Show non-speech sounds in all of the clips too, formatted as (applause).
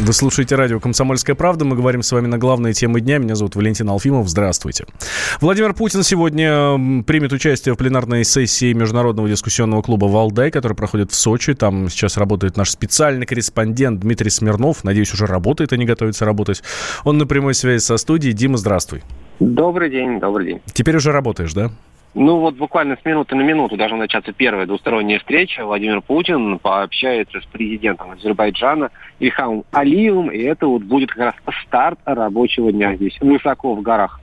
Вы слушаете радио «Комсомольская правда». Мы говорим с вами на главные темы дня. Меня зовут Валентин Алфимов. Здравствуйте. Владимир Путин сегодня примет участие в пленарной сессии Международного дискуссионного клуба «Валдай», который проходит в Сочи. Там сейчас работает наш специальный корреспондент Дмитрий Смирнов. Надеюсь, уже работает, а не готовится работать. Он на прямой связи со студией. Дима, здравствуй. Добрый день, добрый день. Теперь уже работаешь, да? Ну вот буквально с минуты на минуту должна начаться первая двусторонняя встреча. Владимир Путин пообщается с президентом Азербайджана Ильхамом Алиевым, и это вот будет как раз старт рабочего дня здесь, высоко в горах.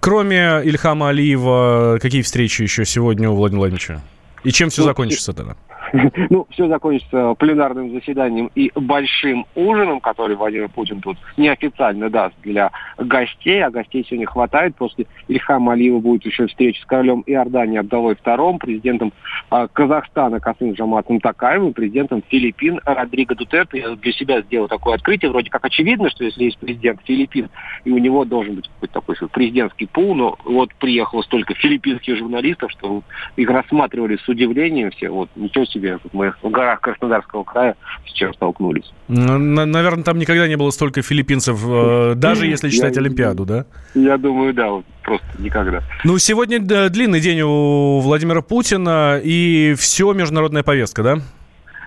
Кроме Ильхама Алиева, какие встречи еще сегодня у Владимира Владимировича? И чем все закончится тогда? (laughs) Ну, все закончится пленарным заседанием и большим ужином, который Владимир Путин тут неофициально даст для гостей, а гостей сегодня хватает. После Ильхама Алиева будет еще встреча с королем Иордании Абдалой II, президентом э, Казахстана Касым Жаматом Такаевым, президентом Филиппин Родриго Дутерте. Я для себя сделал такое открытие. Вроде как очевидно, что если есть президент Филиппин, и у него должен быть какой-то такой президентский пул, но вот приехало столько филиппинских журналистов, что их рассматривали с удивлением все. Вот ничего себе себе. Мы в горах Краснодарского края с чем столкнулись. Ну, наверное, там никогда не было столько филиппинцев, э, даже если считать Олимпиаду, да? Я думаю, да, просто никогда. Ну, сегодня длинный день у Владимира Путина, и все международная повестка, да?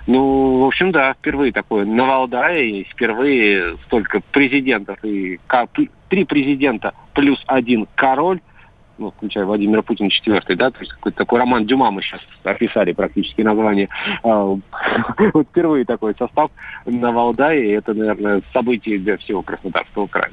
Ну, в общем, да, впервые такое на Валдае, впервые столько президентов, и три президента плюс один король, ну, включая Владимира Путина четвертый, да, то есть какой-то такой роман Дюма мы сейчас описали практически название. А, (laughs) вот впервые такой состав на Валдае, это, наверное, событие для всего Краснодарского края.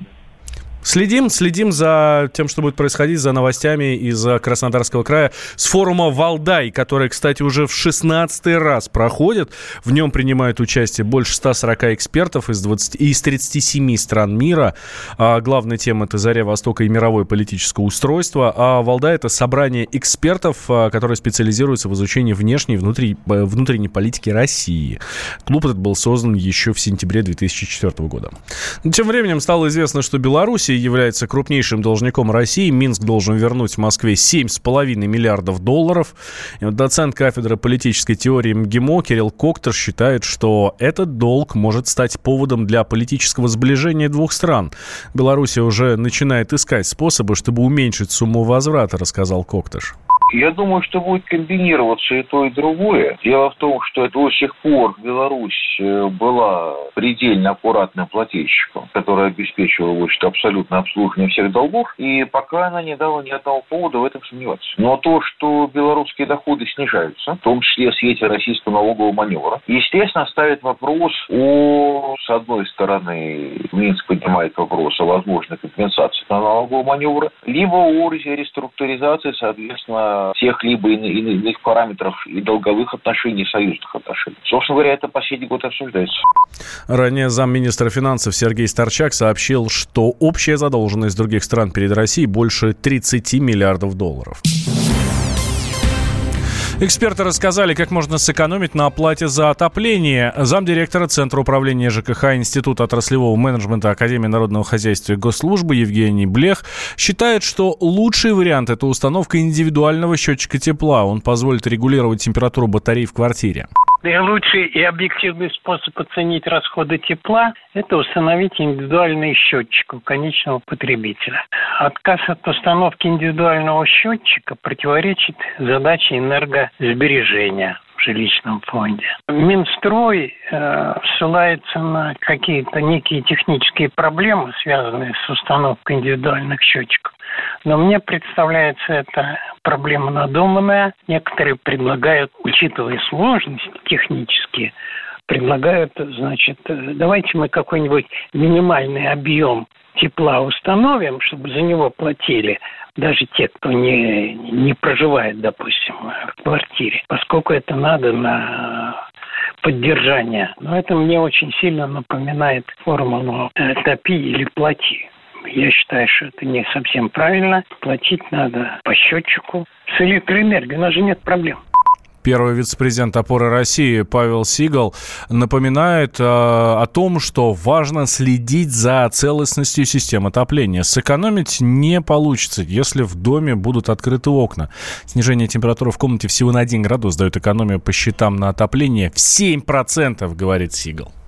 Следим, следим за тем, что будет происходить, за новостями из Краснодарского края с форума «Валдай», который, кстати, уже в 16 раз проходит. В нем принимают участие больше 140 экспертов из, 20, из 37 стран мира. А главная тема – это «Заря Востока» и мировое политическое устройство. А «Валдай» – это собрание экспертов, а, которые специализируются в изучении внешней и внутренней, э, внутренней политики России. Клуб этот был создан еще в сентябре 2004 года. Тем временем стало известно, что Беларусь Белоруссия является крупнейшим должником России. Минск должен вернуть в Москве 7,5 миллиардов долларов. И вот доцент кафедры политической теории МГИМО Кирилл Коктор считает, что этот долг может стать поводом для политического сближения двух стран. Белоруссия уже начинает искать способы, чтобы уменьшить сумму возврата, рассказал Коктыш. Я думаю, что будет комбинироваться и то, и другое. Дело в том, что до сих пор Беларусь э, была предельно аккуратным плательщиком, который обеспечивал общем абсолютно обслуживание всех долгов, и пока она не дала ни одного повода в этом сомневаться. Но то, что белорусские доходы снижаются, в том числе в свете российского налогового маневра, естественно, ставит вопрос о, с одной стороны, Минск поднимает вопрос о возможной компенсации на налогового маневра, либо о реструктуризации, соответственно, всех либо иных параметров и долговых отношений, и союзных отношений. Собственно говоря, это последний год обсуждается. Ранее замминистра финансов Сергей Старчак сообщил, что общая задолженность других стран перед Россией больше 30 миллиардов долларов. Эксперты рассказали, как можно сэкономить на оплате за отопление. Замдиректора Центра управления ЖКХ Института отраслевого менеджмента Академии народного хозяйства и госслужбы Евгений Блех считает, что лучший вариант – это установка индивидуального счетчика тепла. Он позволит регулировать температуру батарей в квартире. Наилучший и объективный способ оценить расходы тепла – это установить индивидуальный счетчик у конечного потребителя. Отказ от установки индивидуального счетчика противоречит задаче энергосбережения в жилищном фонде. Минстрой э, ссылается на какие-то некие технические проблемы, связанные с установкой индивидуальных счетчиков. Но мне представляется эта проблема надуманная. Некоторые предлагают, учитывая сложности технические, предлагают, значит, давайте мы какой-нибудь минимальный объем тепла установим, чтобы за него платили даже те, кто не, не проживает, допустим, в квартире, поскольку это надо на поддержание. Но это мне очень сильно напоминает формулу «топи или плати». Я считаю, что это не совсем правильно. Платить надо по счетчику. С электроэнергией у нас же нет проблем. Первый вице-президент опоры России Павел Сигал напоминает э, о том, что важно следить за целостностью системы отопления. Сэкономить не получится, если в доме будут открыты окна. Снижение температуры в комнате всего на 1 градус дает экономию по счетам на отопление в 7%, говорит Сигал.